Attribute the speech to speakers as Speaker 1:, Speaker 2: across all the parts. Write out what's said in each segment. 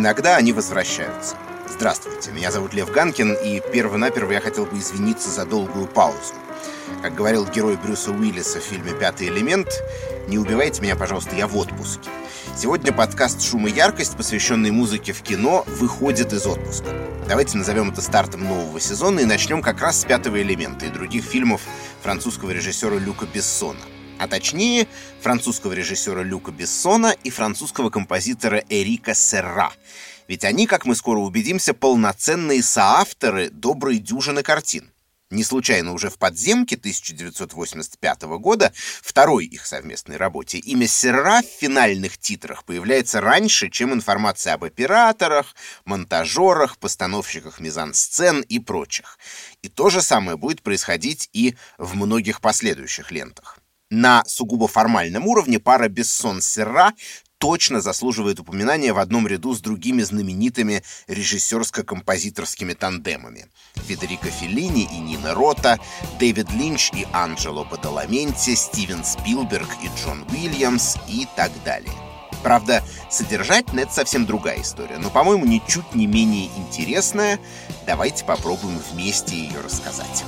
Speaker 1: иногда они возвращаются. Здравствуйте, меня зовут Лев Ганкин, и перво-наперво я хотел бы извиниться за долгую паузу. Как говорил герой Брюса Уиллиса в фильме «Пятый элемент», не убивайте меня, пожалуйста, я в отпуске. Сегодня подкаст «Шум и яркость», посвященный музыке в кино, выходит из отпуска. Давайте назовем это стартом нового сезона и начнем как раз с «Пятого элемента» и других фильмов французского режиссера Люка Бессона. А точнее, французского режиссера Люка Бессона и французского композитора Эрика Серра. Ведь они, как мы скоро убедимся, полноценные соавторы доброй дюжины картин. Не случайно уже в «Подземке» 1985 года, второй их совместной работе, имя Серра в финальных титрах появляется раньше, чем информация об операторах, монтажерах, постановщиках мизансцен и прочих. И то же самое будет происходить и в многих последующих лентах. На сугубо формальном уровне пара Бессон-Серра точно заслуживает упоминания в одном ряду с другими знаменитыми режиссерско-композиторскими тандемами. Федерико Феллини и Нина Рота, Дэвид Линч и Анджело Бадаламенти, Стивен Спилберг и Джон Уильямс и так далее. Правда, содержательно это совсем другая история, но, по-моему, ничуть не менее интересная. Давайте попробуем вместе ее рассказать.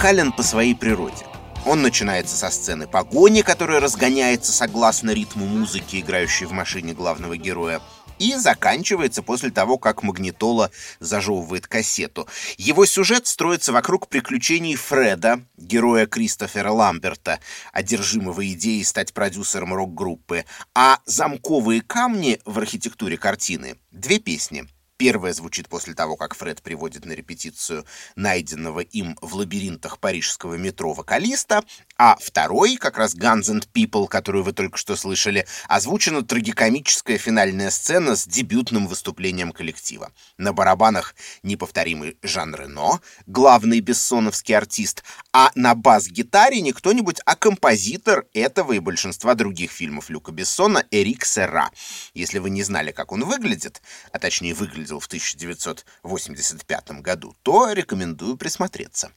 Speaker 1: Музыкален по своей природе. Он начинается со сцены погони, которая разгоняется согласно ритму музыки, играющей в машине главного героя, и заканчивается после того, как Магнитола зажевывает кассету. Его сюжет строится вокруг приключений Фреда, героя Кристофера Ламберта, одержимого идеей стать продюсером рок-группы, а замковые камни в архитектуре картины — две песни — Первая звучит после того, как Фред приводит на репетицию найденного им в лабиринтах парижского метро вокалиста, а второй, как раз Guns and People, которую вы только что слышали, озвучена трагикомическая финальная сцена с дебютным выступлением коллектива. На барабанах неповторимый Жан Рено, главный бессоновский артист, а на бас-гитаре не кто-нибудь, а композитор этого и большинства других фильмов Люка Бессона Эрик Сера. Если вы не знали, как он выглядит, а точнее выглядел в 1985 году, то рекомендую присмотреться.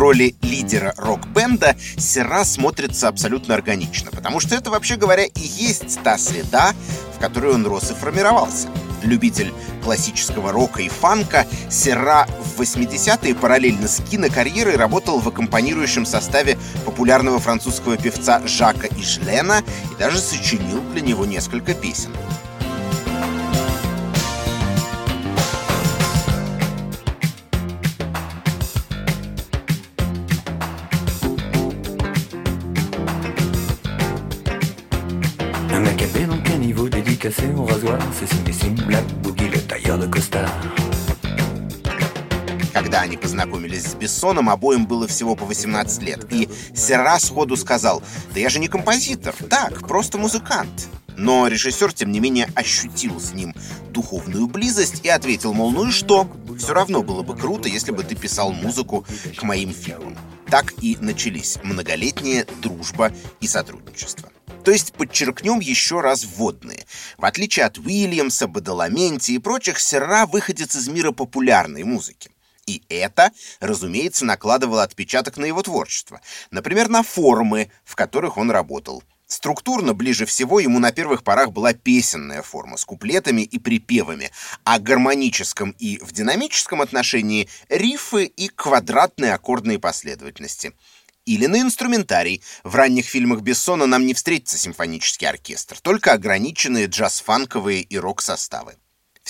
Speaker 1: Роли лидера рок-бенда Сера смотрится абсолютно органично, потому что это, вообще говоря, и есть та среда, в которой он рос и формировался любитель классического рока и фанка, Серра в 80-е параллельно с кинокарьерой работал в аккомпанирующем составе популярного французского певца Жака Ишлена и даже сочинил для него несколько песен.
Speaker 2: Signé Black Boogie, le tailleur de costard.
Speaker 1: Когда они познакомились с Бессоном, обоим было всего по 18 лет, и Сера сходу сказал, «Да я же не композитор, так, просто музыкант». Но режиссер, тем не менее, ощутил с ним духовную близость и ответил, мол, ну и что? Все равно было бы круто, если бы ты писал музыку к моим фильмам. Так и начались многолетняя дружба и сотрудничество. То есть подчеркнем еще раз вводные. В отличие от Уильямса, Бадаламенти и прочих, Серра выходец из мира популярной музыки. И это, разумеется, накладывало отпечаток на его творчество. Например, на формы, в которых он работал. Структурно ближе всего ему на первых порах была песенная форма с куплетами и припевами, а гармоническом и в динамическом отношении рифы и квадратные аккордные последовательности – Или на инструментарий. В ранних фильмах Бессона нам не встретится симфонический оркестр, только ограниченные джаз-фанковые и рок-составы.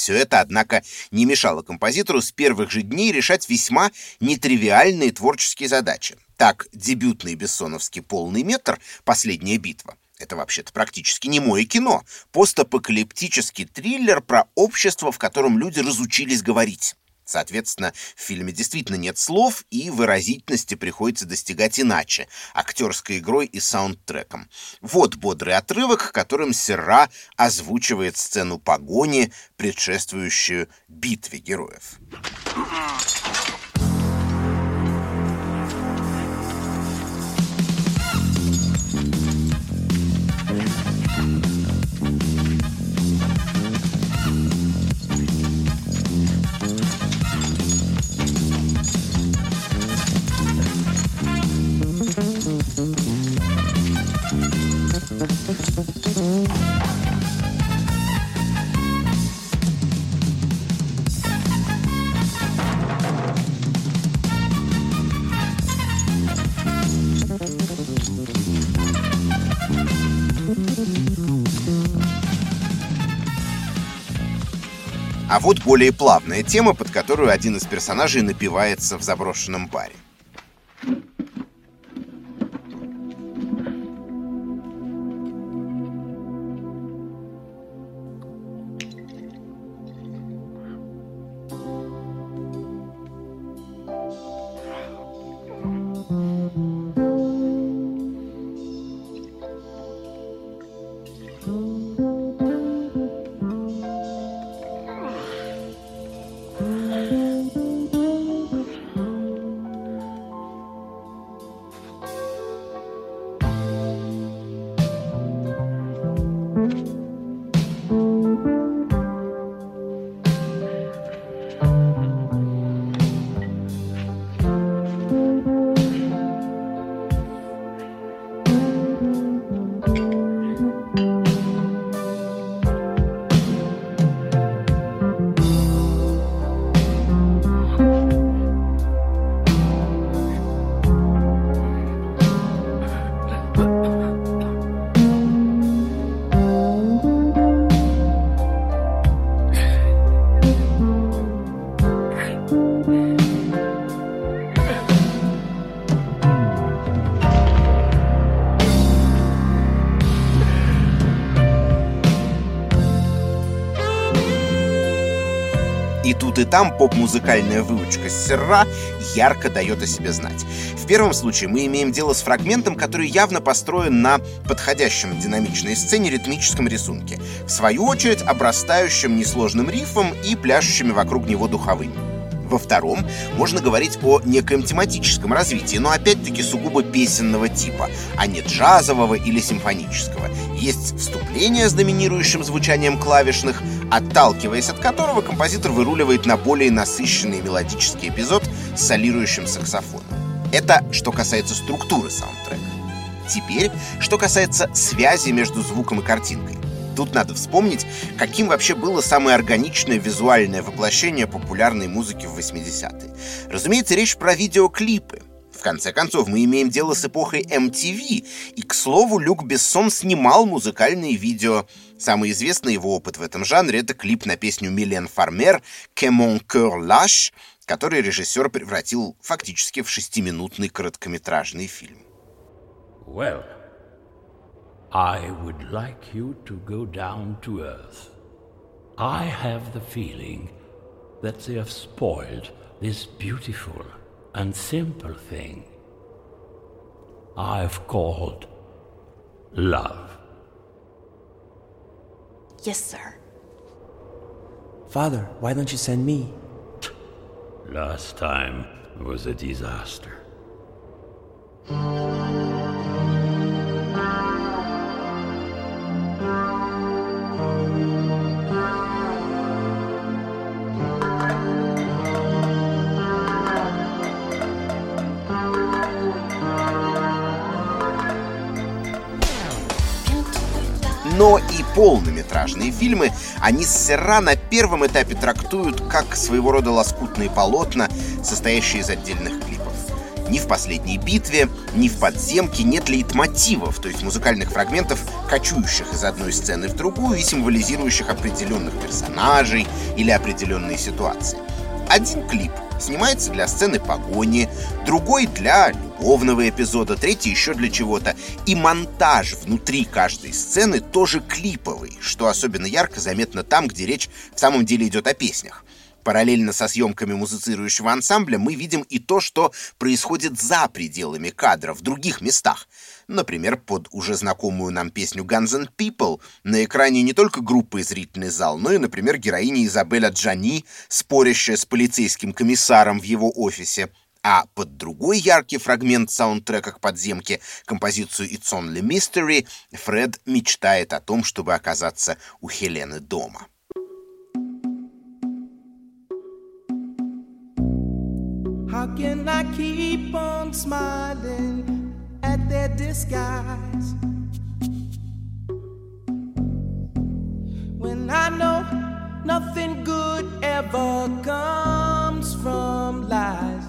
Speaker 1: Все это, однако, не мешало композитору с первых же дней решать весьма нетривиальные творческие задачи. Так, дебютный бессоновский «Полный метр» «Последняя битва» Это вообще-то практически не мое кино. Постапокалиптический триллер про общество, в котором люди разучились говорить. Соответственно, в фильме действительно нет слов, и выразительности приходится достигать иначе — актерской игрой и саундтреком. Вот бодрый отрывок, которым Серра озвучивает сцену погони, предшествующую битве героев. Вот более плавная тема, под которую один из персонажей напивается в заброшенном баре. Там поп-музыкальная выучка Серра ярко дает о себе знать. В первом случае мы имеем дело с фрагментом, который явно построен на подходящем динамичной сцене ритмическом рисунке, в свою очередь обрастающим несложным рифом и пляшущими вокруг него духовыми. Во втором можно говорить о некоем тематическом развитии, но опять-таки сугубо песенного типа, а не джазового или симфонического. Есть вступление с доминирующим звучанием клавишных, отталкиваясь от которого композитор выруливает на более насыщенный мелодический эпизод с солирующим саксофоном. Это что касается структуры саундтрека. Теперь, что касается связи между звуком и картинкой. Тут надо вспомнить, каким вообще было самое органичное визуальное воплощение популярной музыки в 80-е. Разумеется, речь про видеоклипы. В конце концов, мы имеем дело с эпохой MTV, и, к слову, Люк Бессон снимал музыкальные видео. Самый известный его опыт в этом жанре — это клип на песню Милен Фармер «Que mon cœur lâche», который режиссер превратил фактически в шестиминутный короткометражный фильм.
Speaker 3: Well, I would like you to go down to earth. I have the feeling that they have spoiled this beautiful and simple thing I've called love.
Speaker 4: Yes, sir.
Speaker 5: Father, why don't you send me?
Speaker 3: Last time was a disaster.
Speaker 1: Но и полнометражные фильмы они Серра на первом этапе трактуют как своего рода лоскутные полотна, состоящие из отдельных клипов. Ни в «Последней битве», ни в «Подземке» нет лейтмотивов, то есть музыкальных фрагментов, кочующих из одной сцены в другую и символизирующих определенных персонажей или определенные ситуации. Один клип снимается для сцены погони, другой для любовного эпизода, третий еще для чего-то. И монтаж внутри каждой сцены тоже клиповый, что особенно ярко заметно там, где речь в самом деле идет о песнях. Параллельно со съемками музыцирующего ансамбля мы видим и то, что происходит за пределами кадра, в других местах. Например, под уже знакомую нам песню Guns N' People на экране не только группа и зрительный зал, но и, например, героиня Изабеля Джани, спорящая с полицейским комиссаром в его офисе, а под другой яркий фрагмент саундтрека к подземке, композицию It's Only Mystery, Фред мечтает о том, чтобы оказаться у Хелены дома. How can I keep on smiling their disguise? When I know nothing good ever comes from lies.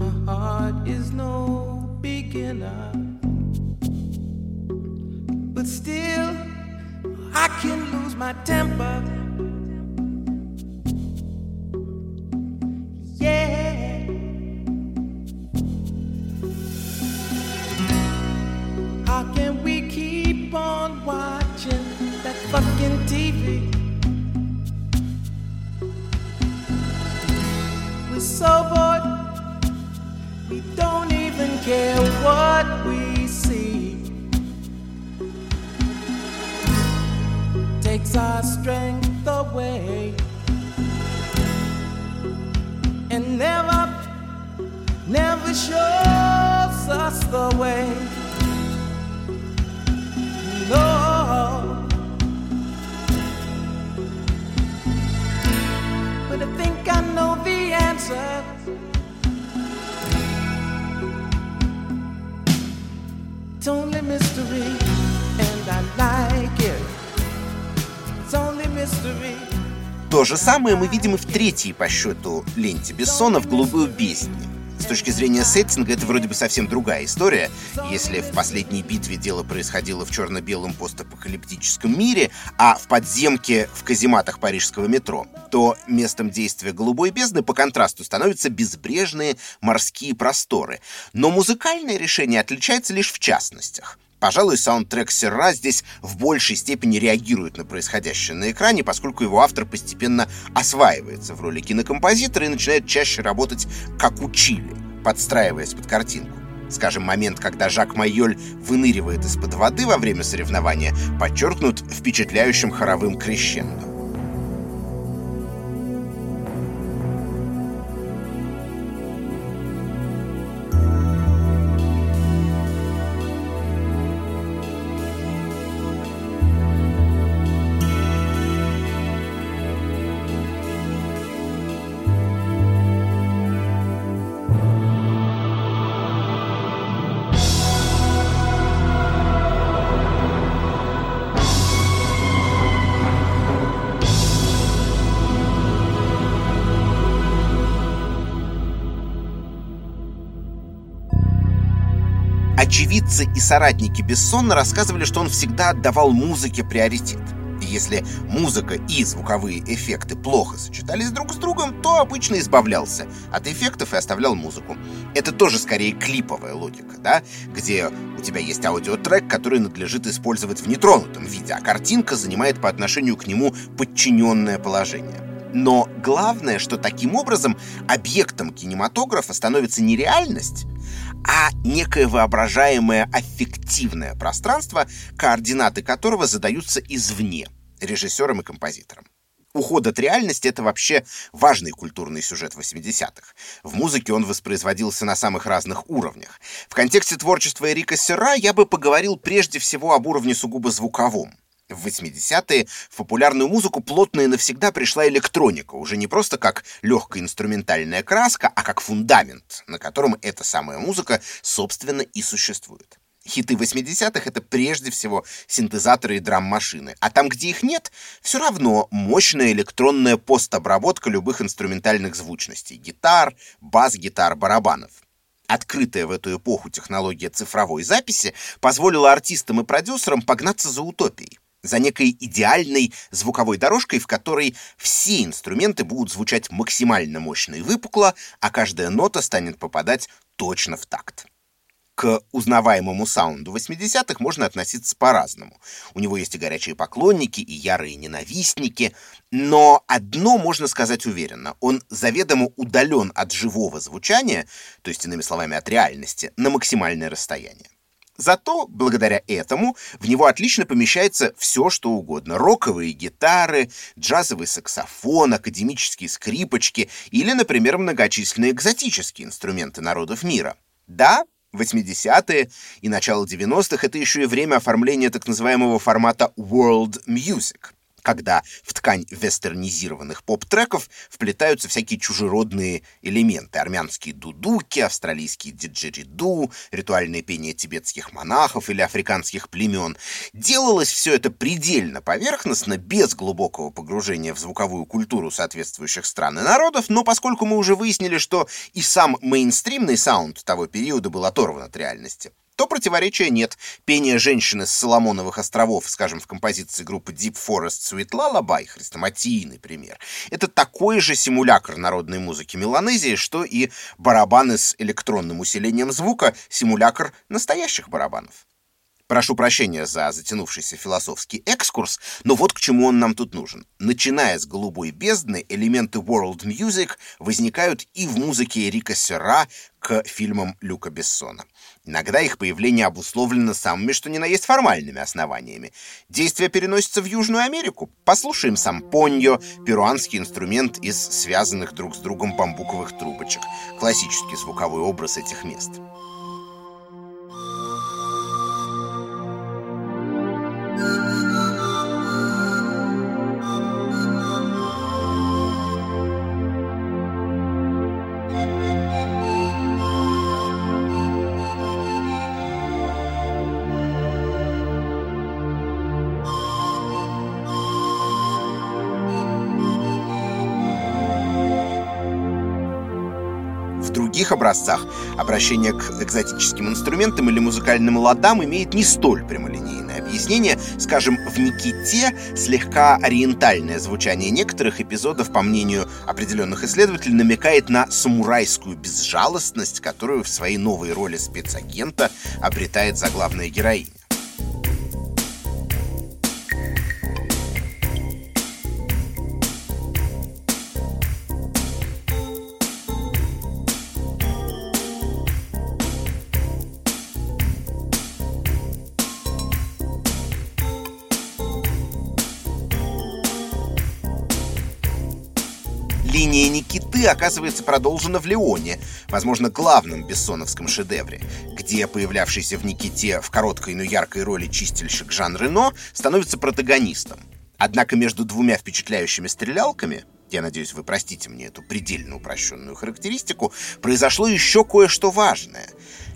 Speaker 1: My heart is no beginner, but still I can lose my temper. So bored, we don't even care what we see. Takes our strength away and never, never shows us the way. It's only mystery, and I like it. It's only mystery. То же самое мы видим и в третьей по счету ленте Бессона в «Голубую бездне». С точки зрения сеттинга это вроде бы совсем другая история. Если в последней битве дело происходило в черно-белом постапокалиптическом мире, а в подземке в казематах парижского метро, то местом действия «Голубой бездны» по контрасту становятся безбрежные морские просторы. Но музыкальное решение отличается лишь в частностях. Пожалуй, саундтрек Серра здесь в большей степени реагирует на происходящее на экране, поскольку его автор постепенно осваивается в роли кинокомпозитора и начинает чаще работать как учили, подстраиваясь под картинку. Скажем, момент, когда Жак Майоль выныривает из-под воды во время соревнования, подчеркнут впечатляющим хоровым крещендо. Очевидцы и соратники Бессона рассказывали, что он всегда отдавал музыке приоритет. И если музыка и звуковые эффекты плохо сочетались друг с другом, то обычно избавлялся от эффектов и оставлял музыку. Это тоже скорее клиповая логика, да? Где у тебя есть аудиотрек, который надлежит использовать в нетронутом виде, а картинка занимает по отношению к нему подчиненное положение. Но главное, что таким образом объектом кинематографа становится не реальность, а некое воображаемое аффективное пространство, координаты которого задаются извне, режиссером и композитором. Уход от реальности — это вообще важный культурный сюжет 80-х. В музыке он воспроизводился на самых разных уровнях. В контексте творчества Эрика Сера я бы поговорил прежде всего об уровне сугубо звуковом. В 80-е в популярную музыку плотно и навсегда пришла электроника, уже не просто как легкая инструментальная краска, а как фундамент, на котором эта самая музыка, собственно, и существует. Хиты 80-х — это прежде всего синтезаторы и драм-машины. А там, где их нет, все равно мощная электронная постобработка любых инструментальных звучностей — гитар, бас-гитар, барабанов. Открытая в эту эпоху технология цифровой записи позволила артистам и продюсерам погнаться за утопией за некой идеальной звуковой дорожкой, в которой все инструменты будут звучать максимально мощно и выпукло, а каждая нота станет попадать точно в такт. К узнаваемому саунду 80-х можно относиться по-разному. У него есть и горячие поклонники, и ярые ненавистники, но одно можно сказать уверенно. Он заведомо удален от живого звучания, то есть, иными словами, от реальности, на максимальное расстояние. Зато, благодаря этому, в него отлично помещается все, что угодно. Роковые гитары, джазовый саксофон, академические скрипочки или, например, многочисленные экзотические инструменты народов мира. Да, 80-е и начало 90-х — это еще и время оформления так называемого формата world music когда в ткань вестернизированных поп-треков вплетаются всякие чужеродные элементы. Армянские дудуки, австралийские диджериду, ритуальное пение тибетских монахов или африканских племен. Делалось все это предельно поверхностно, без глубокого погружения в звуковую культуру соответствующих стран и народов, но поскольку мы уже выяснили, что и сам мейнстримный саунд того периода был оторван от реальности, то противоречия нет. Пение женщины с Соломоновых островов, скажем, в композиции группы Deep Forest Sweet Lullaby, хрестоматийный пример, это такой же симулятор народной музыки Меланезии, что и барабаны с электронным усилением звука, симулятор настоящих барабанов. Прошу прощения за затянувшийся философский экскурс, но вот к чему он нам тут нужен. Начиная с «Голубой бездны», элементы world music возникают и в музыке Эрика Сера к фильмам Люка Бессона. Иногда их появление обусловлено самыми что ни на есть формальными основаниями. Действие переносится в Южную Америку. Послушаем сампоньо, перуанский инструмент из связанных друг с другом бамбуковых трубочек. Классический звуковой образ этих мест. Других образцах обращение к экзотическим инструментам или музыкальным ладам имеет не столь прямолинейное объяснение. Скажем, в «Никите» слегка ориентальное звучание некоторых эпизодов, по мнению определенных исследователей, намекает на самурайскую безжалостность, которую в своей новой роли спецагента обретает заглавная героиня. Оказывается продолжена в Леоне, возможно, главном бессоновском шедевре, где появлявшийся в Никите в короткой, но яркой роли чистильщик Жан Рено становится протагонистом. Однако между двумя впечатляющими стрелялками, я надеюсь, вы простите мне эту предельно упрощенную характеристику, произошло еще кое-что важное.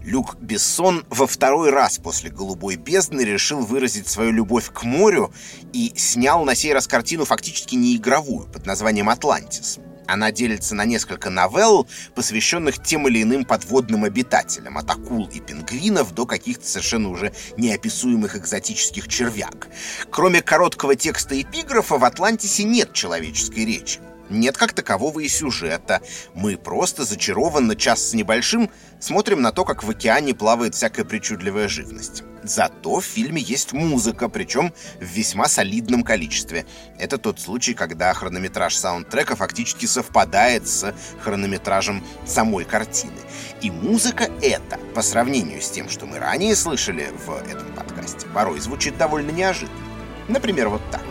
Speaker 1: Люк Бессон во второй раз после «Голубой бездны» решил выразить свою любовь к морю и снял на сей раз картину фактически неигровую под названием «Атлантис». Она делится на несколько новелл, посвященных тем или иным подводным обитателям, от акул и пингвинов до каких-то совершенно уже неописуемых экзотических червяк. Кроме короткого текста эпиграфа, в «Атлантисе» нет человеческой речи. Нет как такового и сюжета. Мы просто зачарованно час с небольшим смотрим на то, как в океане плавает всякая причудливая живность. Зато в фильме есть музыка, причем в весьма солидном количестве. Это тот случай, когда хронометраж саундтрека фактически совпадает с хронометражем самой картины. И музыка эта, по сравнению с тем, что мы ранее слышали в этом подкасте, порой звучит довольно неожиданно. Например, вот так.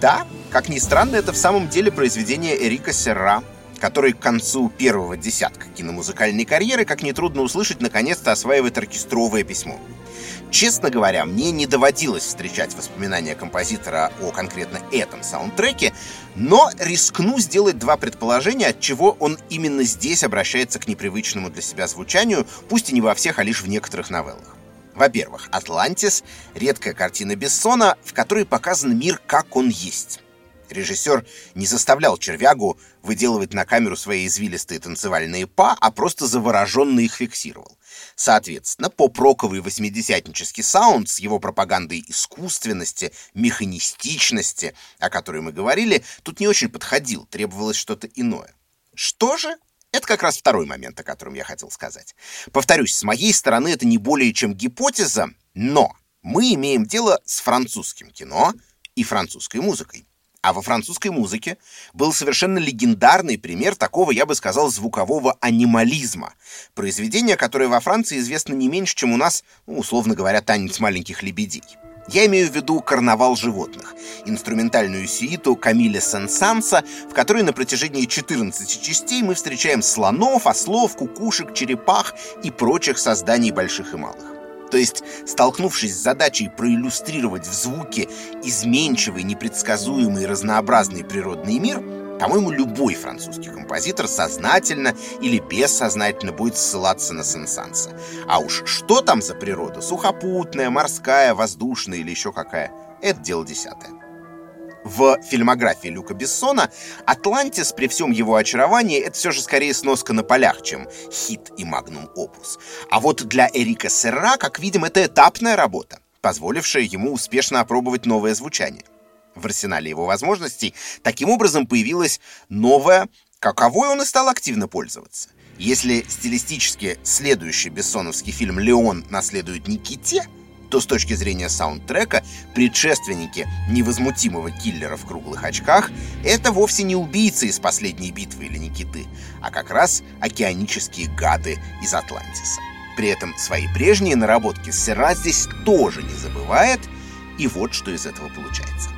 Speaker 1: Да, как ни странно, это в самом деле произведение Эрика Серра, который к концу первого десятка киномузыкальной карьеры, как нетрудно услышать, наконец-то осваивает оркестровое письмо. Честно говоря, мне не доводилось встречать воспоминания композитора о конкретно этом саундтреке, но рискну сделать два предположения, от чего он именно здесь обращается к непривычному для себя звучанию, пусть и не во всех, а лишь в некоторых новеллах. Во-первых, «Атлантис» — редкая картина Бессона, в которой показан мир, как он есть. Режиссер не заставлял червягу выделывать на камеру свои извилистые танцевальные па, а просто завороженно их фиксировал. Соответственно, поп-роковый восьмидесятнический саунд с его пропагандой искусственности, механистичности, о которой мы говорили, тут не очень подходил, требовалось что-то иное. Что же? Это как раз второй момент, о котором я хотел сказать. Повторюсь, с моей стороны это не более чем гипотеза, но мы имеем дело с французским кино и французской музыкой. А во французской музыке был совершенно легендарный пример такого, я бы сказал, звукового анимализма. Произведение, которое во Франции известно не меньше, чем у нас, ну, условно говоря, «Танец маленьких лебедей». Я имею в виду «Карнавал животных», инструментальную сюиту Камиля Сен-Санса, в которой на протяжении 14 частей мы встречаем слонов, ослов, кукушек, черепах и прочих созданий больших и малых. То есть, столкнувшись с задачей проиллюстрировать в звуке изменчивый, непредсказуемый разнообразный природный мир, по-моему, любой французский композитор сознательно или бессознательно будет ссылаться на Сен-Санса. А уж что там за природа, сухопутная, морская, воздушная или еще какая, это дело десятое. В фильмографии Люка Бессона «Атлантис» при всем его очаровании это все же скорее сноска на полях, чем хит и магнум опус. А вот для Эрика Серра, как видим, это этапная работа, позволившая ему успешно опробовать новое звучание. В арсенале его возможностей таким образом появилась новая, каковой он и стал активно пользоваться. Если стилистически следующий бессоновский фильм «Леон» наследует Никите, то с точки зрения саундтрека предшественники невозмутимого киллера в круглых очках — это вовсе не убийцы из последней битвы или Никиты, а как раз океанические гады из Атлантиса. При этом свои прежние наработки Сера здесь тоже не забывает, и вот что из этого получается.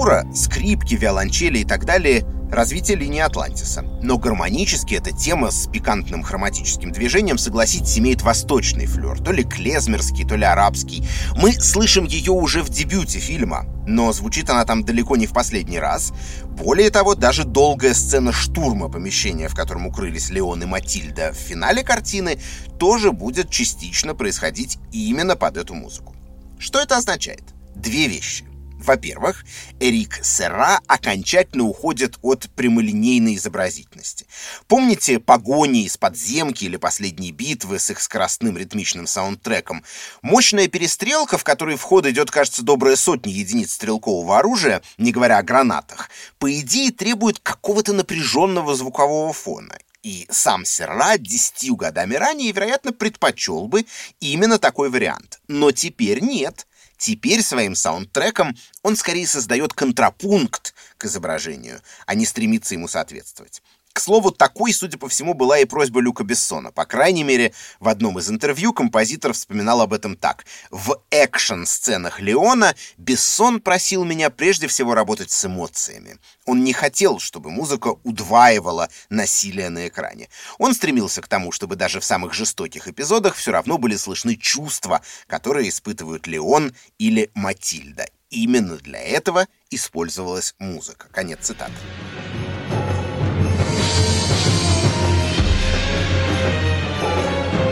Speaker 1: Фактура, скрипки, виолончели и так далее — развитие линии Атлантиса. Но гармонически эта тема с пикантным хроматическим движением, согласитесь, имеет восточный флер, то ли клезмерский, то ли арабский. Мы слышим ее уже в дебюте фильма, но звучит она там далеко не в последний раз. Более того, даже долгая сцена штурма помещения, в котором укрылись Леон и Матильда в финале картины, тоже будет частично происходить именно под эту музыку. Что это означает? Две вещи. Во-первых, Эрик Серра окончательно уходит от прямолинейной изобразительности. Помните погони из подземки или последние битвы с их скоростным ритмичным саундтреком? Мощная перестрелка, в которой в ход идет, кажется, добрая сотня единиц стрелкового оружия, не говоря о гранатах, по идее требует какого-то напряженного звукового фона. И сам Серра десятью годами ранее, вероятно, предпочел бы именно такой вариант. Но теперь нет. Теперь своим саундтреком он скорее создает контрапункт к изображению, а не стремится ему соответствовать. К слову, такой, судя по всему, была и просьба Люка Бессона. По крайней мере, в одном из интервью композитор вспоминал об этом так. В экшн-сценах Леона Бессон просил меня прежде всего работать с эмоциями. Он не хотел, чтобы музыка удваивала насилие на экране. Он стремился к тому, чтобы даже в самых жестоких эпизодах все равно были слышны чувства, которые испытывают Леон или Матильда. Именно для этого использовалась музыка. Конец цитаты.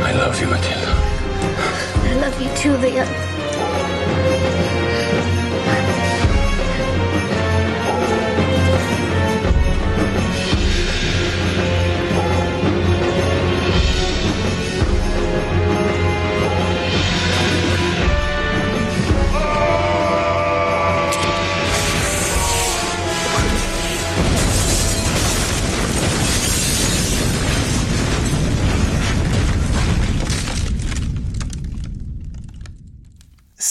Speaker 2: I love you, Matilda.
Speaker 4: I love you too, Leon.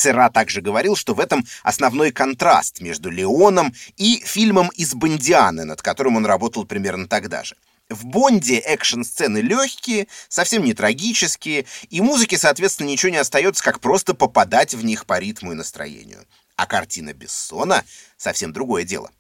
Speaker 1: Сера также говорил, что в этом основной контраст между Леоном и фильмом из Бондианы, над которым он работал примерно тогда же. В Бонде экшн-сцены легкие, совсем не трагические, и музыке, соответственно, ничего не остается, как просто попадать в них по ритму и настроению. А картина Бессона — совсем другое дело.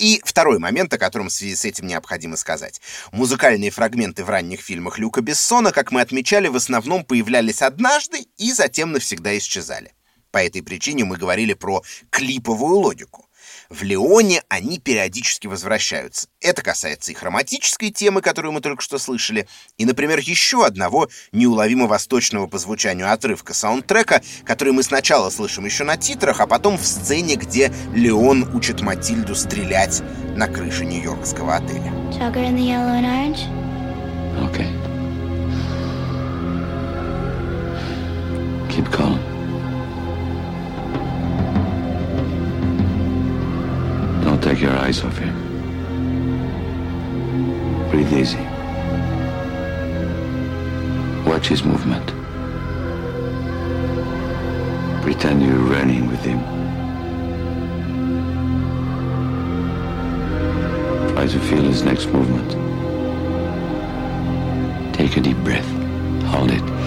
Speaker 1: И второй момент, о котором в связи с этим необходимо сказать. Музыкальные фрагменты в ранних фильмах Люка Бессона, как мы отмечали, в основном появлялись однажды и затем навсегда исчезали. По этой причине мы говорили про клиповую логику. В Леоне они периодически возвращаются. Это касается и хроматической темы, которую мы только что слышали, и, например, еще одного неуловимо восточного по звучанию отрывка саундтрека, который мы сначала слышим еще на титрах, а потом в сцене, где Леон учит Матильду стрелять на крыше нью-йоркского отеля.
Speaker 2: Okay. Keep calm. Take your eyes off him. Breathe easy. Watch his movement. Pretend you're running with him. Try to feel his next movement. Take a deep breath. Hold it.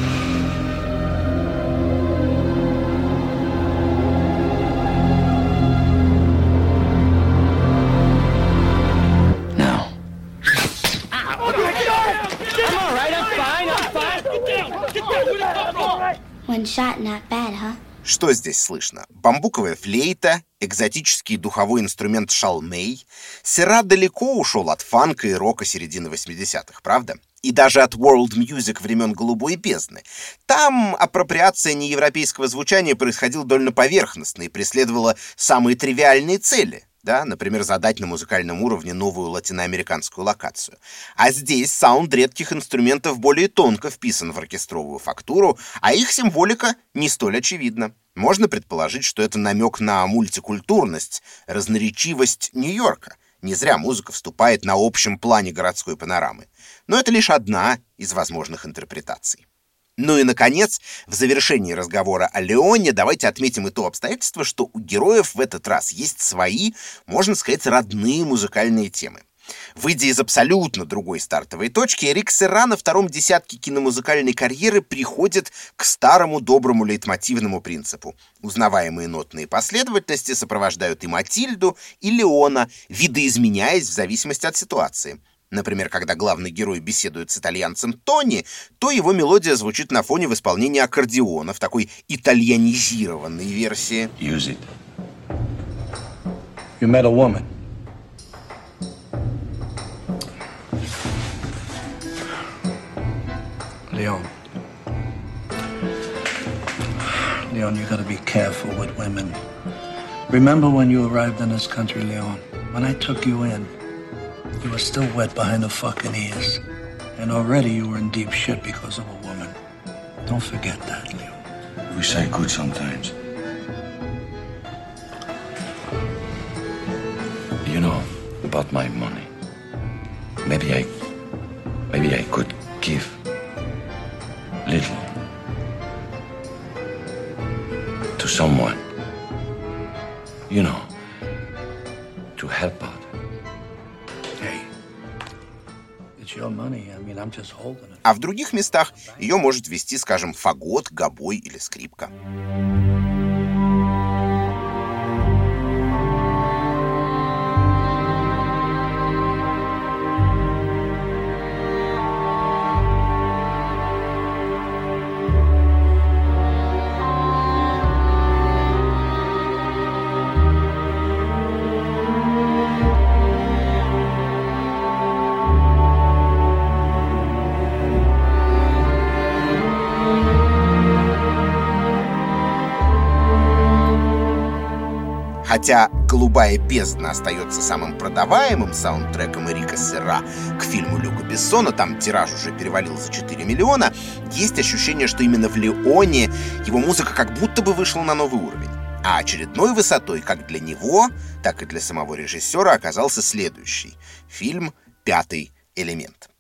Speaker 1: Что здесь слышно? Бамбуковая флейта, экзотический духовой инструмент шалмей. Сера далеко ушел от фанка и рока середины 80-х, правда? И даже от world music времен Голубой бездны. Там апроприация неевропейского звучания происходила довольно поверхностно и преследовала самые тривиальные цели — да, например, задать на музыкальном уровне новую латиноамериканскую локацию. А здесь саунд редких инструментов более тонко вписан в оркестровую фактуру, а их символика не столь очевидна. Можно предположить, что это намек на мультикультурность, разноречивость Нью-Йорка. Не зря музыка вступает на общем плане городской панорамы. Но это лишь одна из возможных интерпретаций. Ну и, наконец, в завершении разговора о Леоне давайте отметим и то обстоятельство, что у героев в этот раз есть свои, можно сказать, родные музыкальные темы. Выйдя из абсолютно другой стартовой точки, Эрик Серра на втором десятке киномузыкальной карьеры приходит к старому доброму лейтмотивному принципу. Узнаваемые нотные последовательности сопровождают и Матильду, и Леона, видоизменяясь в зависимости от ситуации. Например, когда главный герой беседует с итальянцем Тони, то его мелодия звучит на фоне в исполнении аккордеона в такой итальянизированной версии.
Speaker 2: Use it.
Speaker 5: You met a woman. Leon. Leon, you gotta be careful with women. Remember when you arrived in this country, Leon? When I took you in, you were still wet behind the fucking ears. And already you were in deep shit because of a woman. Don't forget that, Leo.
Speaker 2: Wish I could sometimes. You know about my money. Maybe I. Maybe I could give. Little. To someone. You know. To help out.
Speaker 1: А в других местах ее может вести, скажем, фагот, гобой или скрипка. Хотя «Голубая бездна» остается самым продаваемым саундтреком Эрика Сера к фильму Люка Бессона, там тираж уже перевалил за 4 миллиона, есть ощущение, что именно в «Леоне» его музыка как будто бы вышла на новый уровень. А очередной высотой как для него, так и для самого режиссера оказался следующий — фильм «Пятый элемент».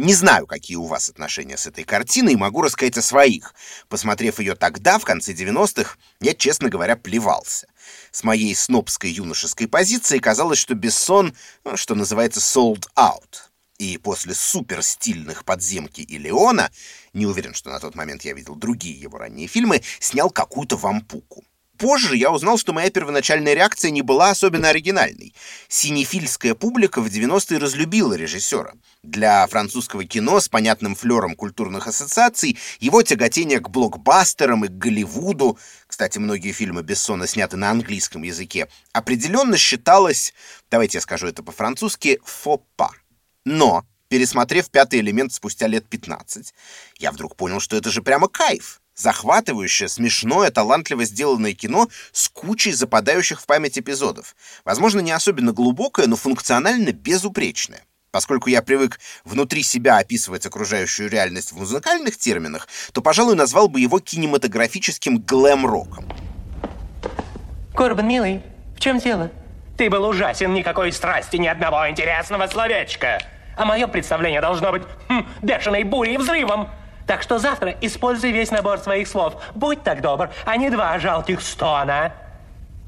Speaker 1: Не знаю, какие у вас отношения с этой картиной, и могу рассказать о своих. Посмотрев ее тогда, в конце 90-х, я, честно говоря, плевался. С моей снобской юношеской позиции казалось, что Бессон, ну, что называется, sold out. И после суперстильных «Подземки» и «Леона», не уверен, что на тот момент я видел другие его ранние фильмы, снял какую-то вампуку. Позже я узнал, что моя первоначальная реакция не была особенно оригинальной. Синефильская публика в 90-е разлюбила режиссера. Для французского кино с понятным флером культурных ассоциаций его тяготение к блокбастерам и к Голливуду, кстати, многие фильмы Бессона сняты на английском языке, определенно считалось, давайте я скажу это по-французски, фопа. Но, пересмотрев «Пятый элемент» спустя лет 15, я вдруг понял, что это же прямо кайф. Захватывающее, смешное, талантливо сделанное кино с кучей западающих в память эпизодов. Возможно, не особенно глубокое, но функционально безупречное. Поскольку я привык внутри себя описывать окружающую реальность в музыкальных терминах, то, пожалуй, назвал бы его кинематографическим глэм-роком.
Speaker 6: Корбан, милый, в чем дело? Ты был ужасен, никакой страсти, ни одного интересного словечка. А мое представление должно быть хм, бешеной бурей и взрывом. Так что завтра используй весь набор своих слов. Будь так добр, а не два жалких стона.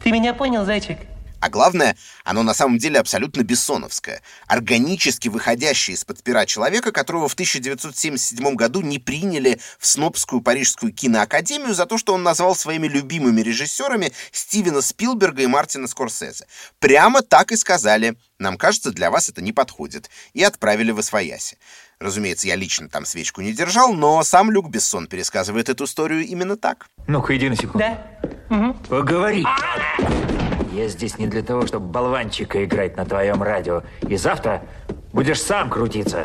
Speaker 6: Ты меня понял, зайчик?
Speaker 1: А главное, оно на самом деле абсолютно бессоновское, органически выходящее из-под пера человека, которого в 1977 году не приняли в Снобскую парижскую киноакадемию за то, что он назвал своими любимыми режиссерами Стивена Спилберга и Мартина Скорсезе. Прямо так и сказали. Нам кажется, для вас это не подходит. И отправили в Освояси. Разумеется, я лично там свечку не держал, но сам Люк Бессон пересказывает эту историю именно так.
Speaker 7: Ну-ка, иди на секунду.
Speaker 6: Да? Угу.
Speaker 7: Поговори. Я здесь не для того, чтобы болванчика играть на твоем радио. И завтра будешь сам крутиться.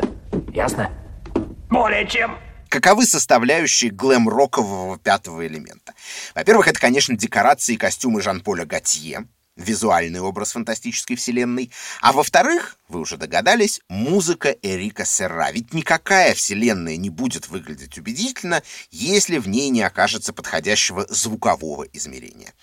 Speaker 7: Ясно?
Speaker 6: Более чем.
Speaker 1: Каковы составляющие глэм-рокового пятого элемента? Во-первых, это, конечно, декорации и костюмы Жан-Поля Готье, визуальный образ фантастической вселенной. А во-вторых, вы уже догадались, музыка Эрика Серра. Ведь никакая вселенная не будет выглядеть убедительно, если в ней не окажется подходящего звукового измерения.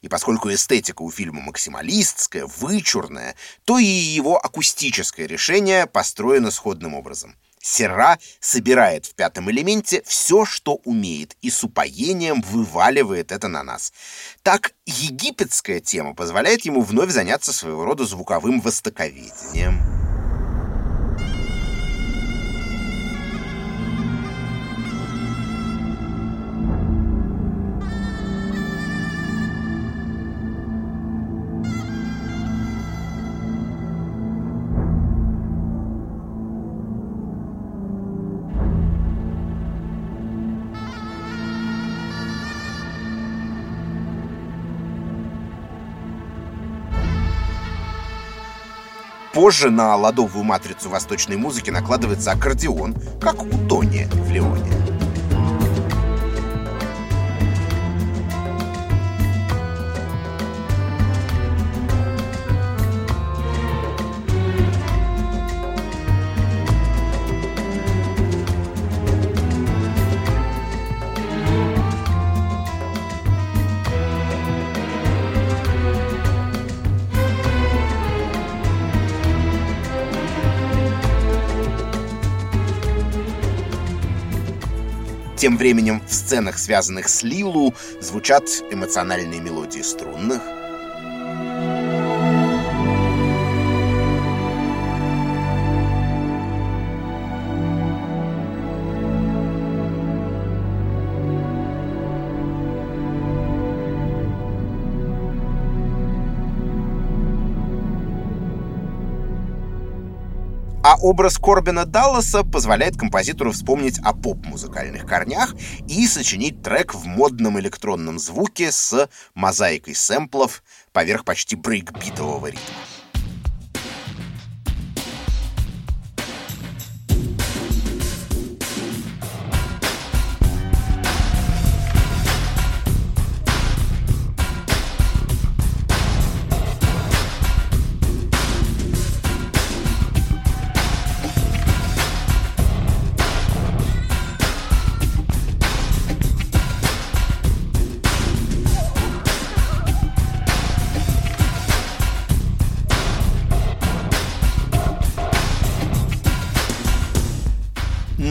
Speaker 1: И поскольку эстетика у фильма максималистская, вычурная, то и его акустическое решение построено сходным образом. Серра собирает в пятом элементе все, что умеет, и с упоением вываливает это на нас. Так, египетская тема позволяет ему вновь заняться своего рода звуковым востоковедением. Позже на ладовую матрицу восточной музыки накладывается аккордеон, как у Тони в Леоне. Тем временем в сценах, связанных с Лилу, звучат эмоциональные мелодии струнных, образ Корбина Далласа позволяет композитору вспомнить о поп-музыкальных корнях и сочинить трек в модном электронном звуке с мозаикой сэмплов поверх почти брейкбитового ритма.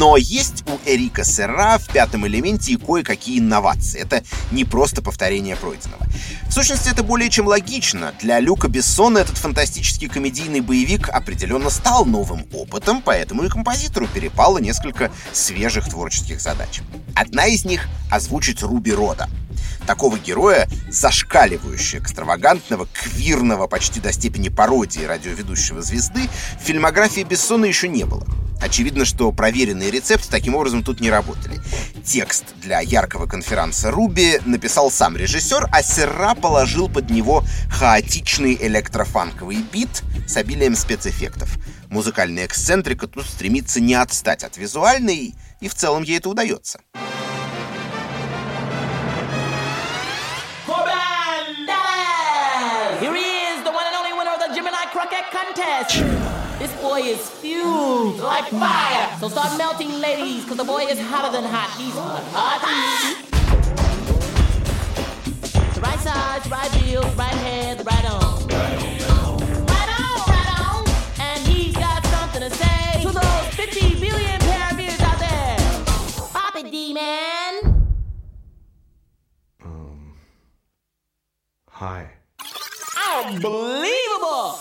Speaker 1: Но есть у Эрика Серра в пятом элементе и кое-какие инновации. Это не просто повторение пройденного. В сущности, это более чем логично. Для Люка Бессона этот фантастический комедийный боевик определенно стал новым опытом, поэтому и композитору перепало несколько свежих творческих задач. Одна из них — озвучить Руби Рода. Такого героя, зашкаливающего экстравагантного, квирного почти до степени пародии радиоведущего звезды, в фильмографии Бессона еще не было. Очевидно, что проверенные рецепты таким образом тут не работали. Текст для яркого конферанса Руби написал сам режиссер, а Серра положил под него хаотичный электрофанковый бит с обилием спецэффектов. Музыкальная эксцентрика тут стремится не отстать от визуальной, и в целом ей это удается.
Speaker 8: Here he is, the one and only winner of the Gemini Contest. Boy is fused like fire. So start melting, ladies, because the boy is hotter than hot. He's hot, right side, right heel, right hand, right arm. Right on, right on. And he's got something to say to those 50 billion pair of ears out there. Pop it, D-man.
Speaker 9: Um, hi.
Speaker 8: Unbelievable.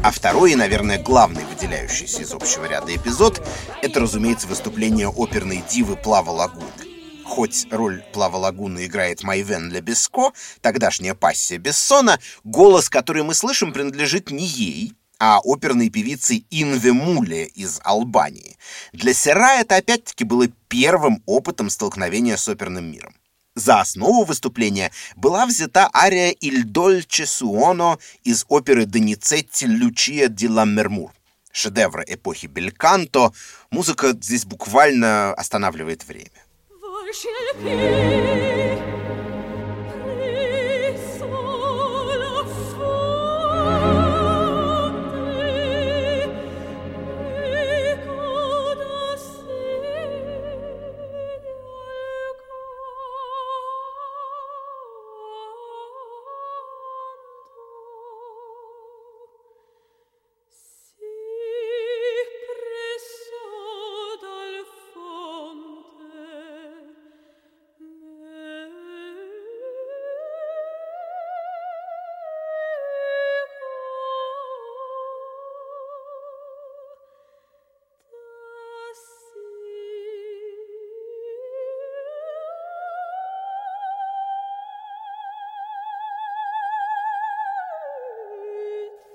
Speaker 1: А второй и, наверное, главный выделяющийся из общего ряда эпизод — это, разумеется, выступление оперной дивы Плава Лагуны. Хоть роль Плава Лагуны играет Майвен Лебеско, тогдашняя пассия Бессона, голос, который мы слышим, принадлежит не ей, а оперной певице Инве Муле из Албании. Для Сера это опять-таки было первым опытом столкновения с оперным миром. За основу выступления была взята ария «Il dolce suono» из оперы Доницетти «Лючия ди Ламмермур». Шедевра эпохи Бельканто. Музыка здесь буквально останавливает время.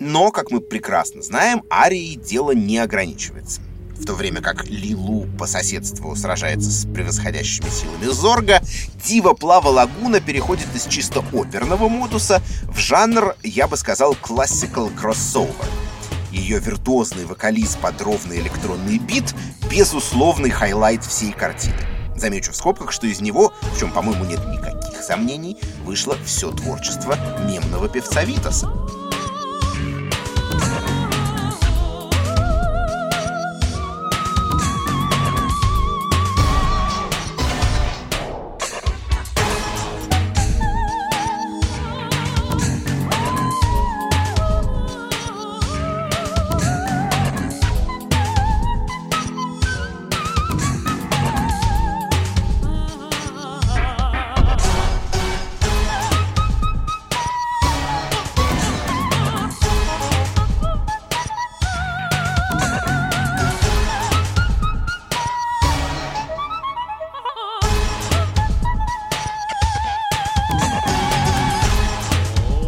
Speaker 1: Но, как мы прекрасно знаем, арией дело не ограничивается. В то время как Лилу по соседству сражается с превосходящими силами Зорга, Дива Плава Лагуна переходит из чисто оперного модуса в жанр, я бы сказал, classical crossover. Ее виртуозный вокалист под ровный электронный бит — безусловный highlight всей картины. Замечу в скобках, что из него, в чем, по-моему, нет никаких сомнений, вышло все творчество мемного певца Витаса.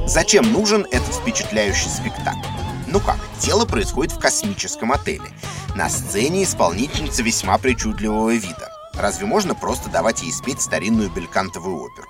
Speaker 1: Зачем нужен этот впечатляющий спектакль? Ну как, дело происходит в космическом отеле. На сцене исполнительница весьма причудливого вида. Разве можно просто давать ей спеть старинную белькантовую оперу?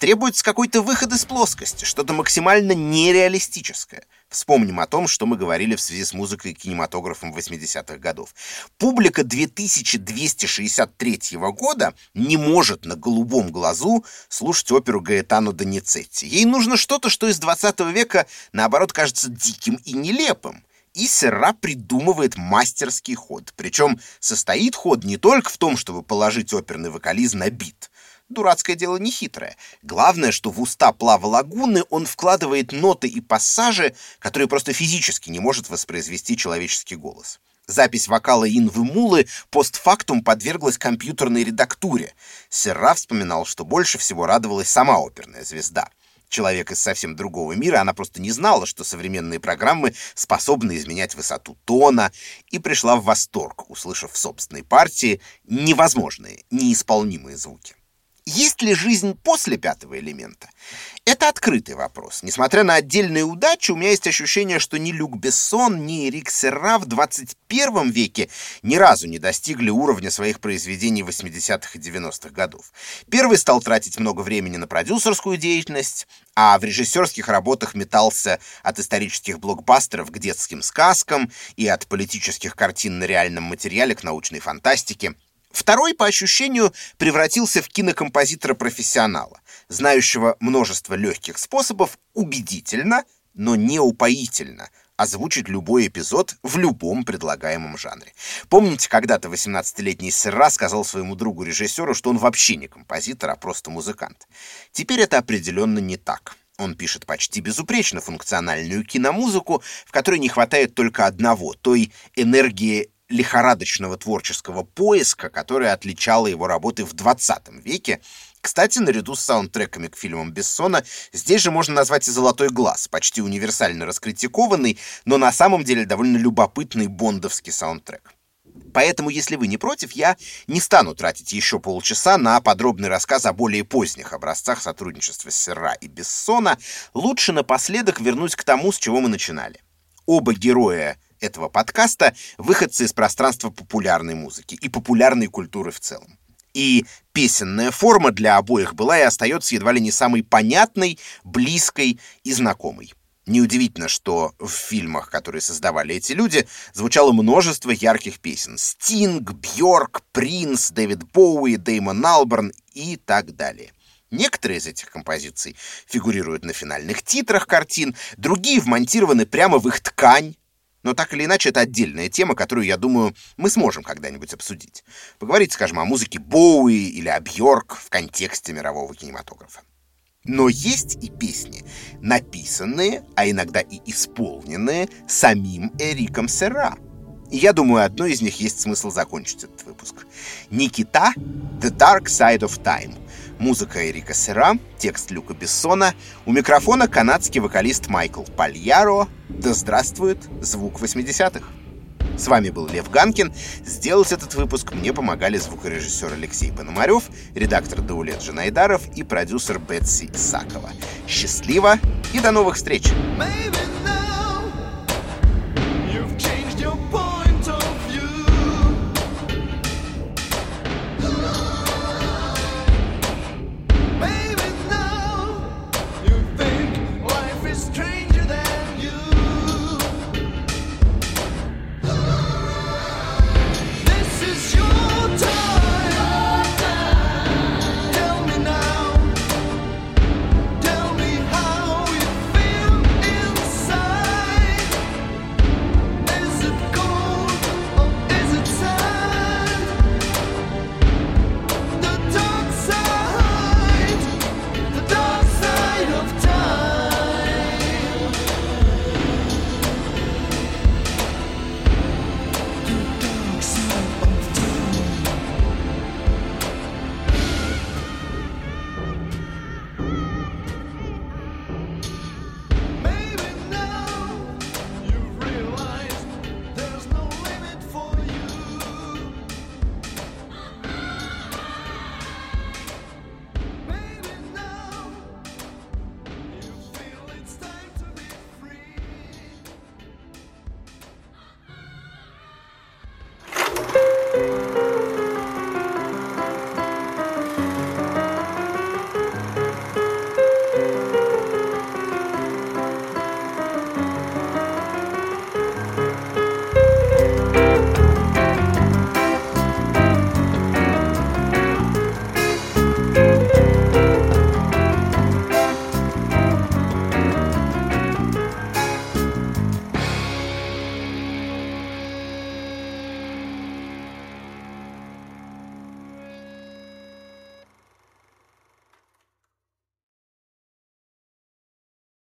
Speaker 1: Требуется какой-то выход из плоскости, что-то максимально нереалистическое. Вспомним о том, что мы говорили в связи с музыкой и кинематографом 80-х годов. Публика 2263 года не может на голубом глазу слушать оперу Гаэтано Доницетти. Ей нужно что-то, что из 20 века, наоборот, кажется диким и нелепым. И Серра придумывает мастерский ход. Причем состоит ход не только в том, чтобы положить оперный вокализ на бит. Дурацкое дело не хитрое. Главное, что в уста Плава Лагуны он вкладывает ноты и пассажи, которые просто физически не может воспроизвести человеческий голос. Запись вокала Инвы Мулы постфактум подверглась компьютерной редактуре. Серра вспоминал, что больше всего радовалась сама оперная звезда — человек из совсем другого мира, она просто не знала, что современные программы способны изменять высоту тона, и пришла в восторг, услышав в собственной партии невозможные, неисполнимые звуки. Есть ли жизнь после пятого элемента? Это открытый вопрос. Несмотря на отдельные удачи, у меня есть ощущение, что ни Люк Бессон, ни Эрик Серра в 21 веке ни разу не достигли уровня своих произведений 80-х и 90-х годов. Первый стал тратить много времени на продюсерскую деятельность, а в режиссерских работах метался от исторических блокбастеров к детским сказкам и от политических картин на реальном материале к научной фантастике. Второй, по ощущению, превратился в кинокомпозитора-профессионала, знающего множество легких способов убедительно, но не упоительно озвучить любой эпизод в любом предлагаемом жанре. Помните, когда-то 18-летний Серра сказал своему другу-режиссеру, что он вообще не композитор, а просто музыкант. Теперь это определенно не так. Он пишет почти безупречно функциональную киномузыку, в которой не хватает только одного, той энергии лихорадочного творческого поиска, которое отличало его работы в 20 веке. Кстати, наряду с саундтреками к фильмам Бессона, здесь же можно назвать и «Золотой глаз», почти универсально раскритикованный, но на самом деле довольно любопытный бондовский саундтрек. Поэтому, если вы не против, я не стану тратить еще полчаса на подробный рассказ о более поздних образцах сотрудничества Серра и Бессона. Лучше напоследок вернусь к тому, с чего мы начинали. Оба героя этого подкаста выходцы из пространства популярной музыки и популярной культуры в целом. И песенная форма для обоих была и остается едва ли не самой понятной, близкой и знакомой. Неудивительно, что в фильмах, которые создавали эти люди, звучало множество ярких песен. Стинг, Бьорк, Принц, Дэвид Боуи, Деймон Алберн и так далее. Некоторые из этих композиций фигурируют на финальных титрах картин, другие вмонтированы прямо в их ткань, но так или иначе, это отдельная тема, которую, я думаю, мы сможем когда-нибудь обсудить. Поговорить, скажем, о музыке Боуи или о Бьорк в контексте мирового кинематографа. Но есть и песни, написанные, а иногда и исполненные самим Эриком Серра. И я думаю, одной из них есть смысл закончить этот выпуск. Никита «The Dark Side of Time» Музыка Эрика Сера, текст Люка Бессона. У микрофона канадский вокалист Майкл Пальяро. Да здравствует звук 80-х! С вами был Лев Ганкин. Сделать этот выпуск мне помогали звукорежиссер Алексей Пономарев, редактор Даулет Жанайдаров и продюсер Бетси Сакова. Счастливо и до новых встреч! Baby.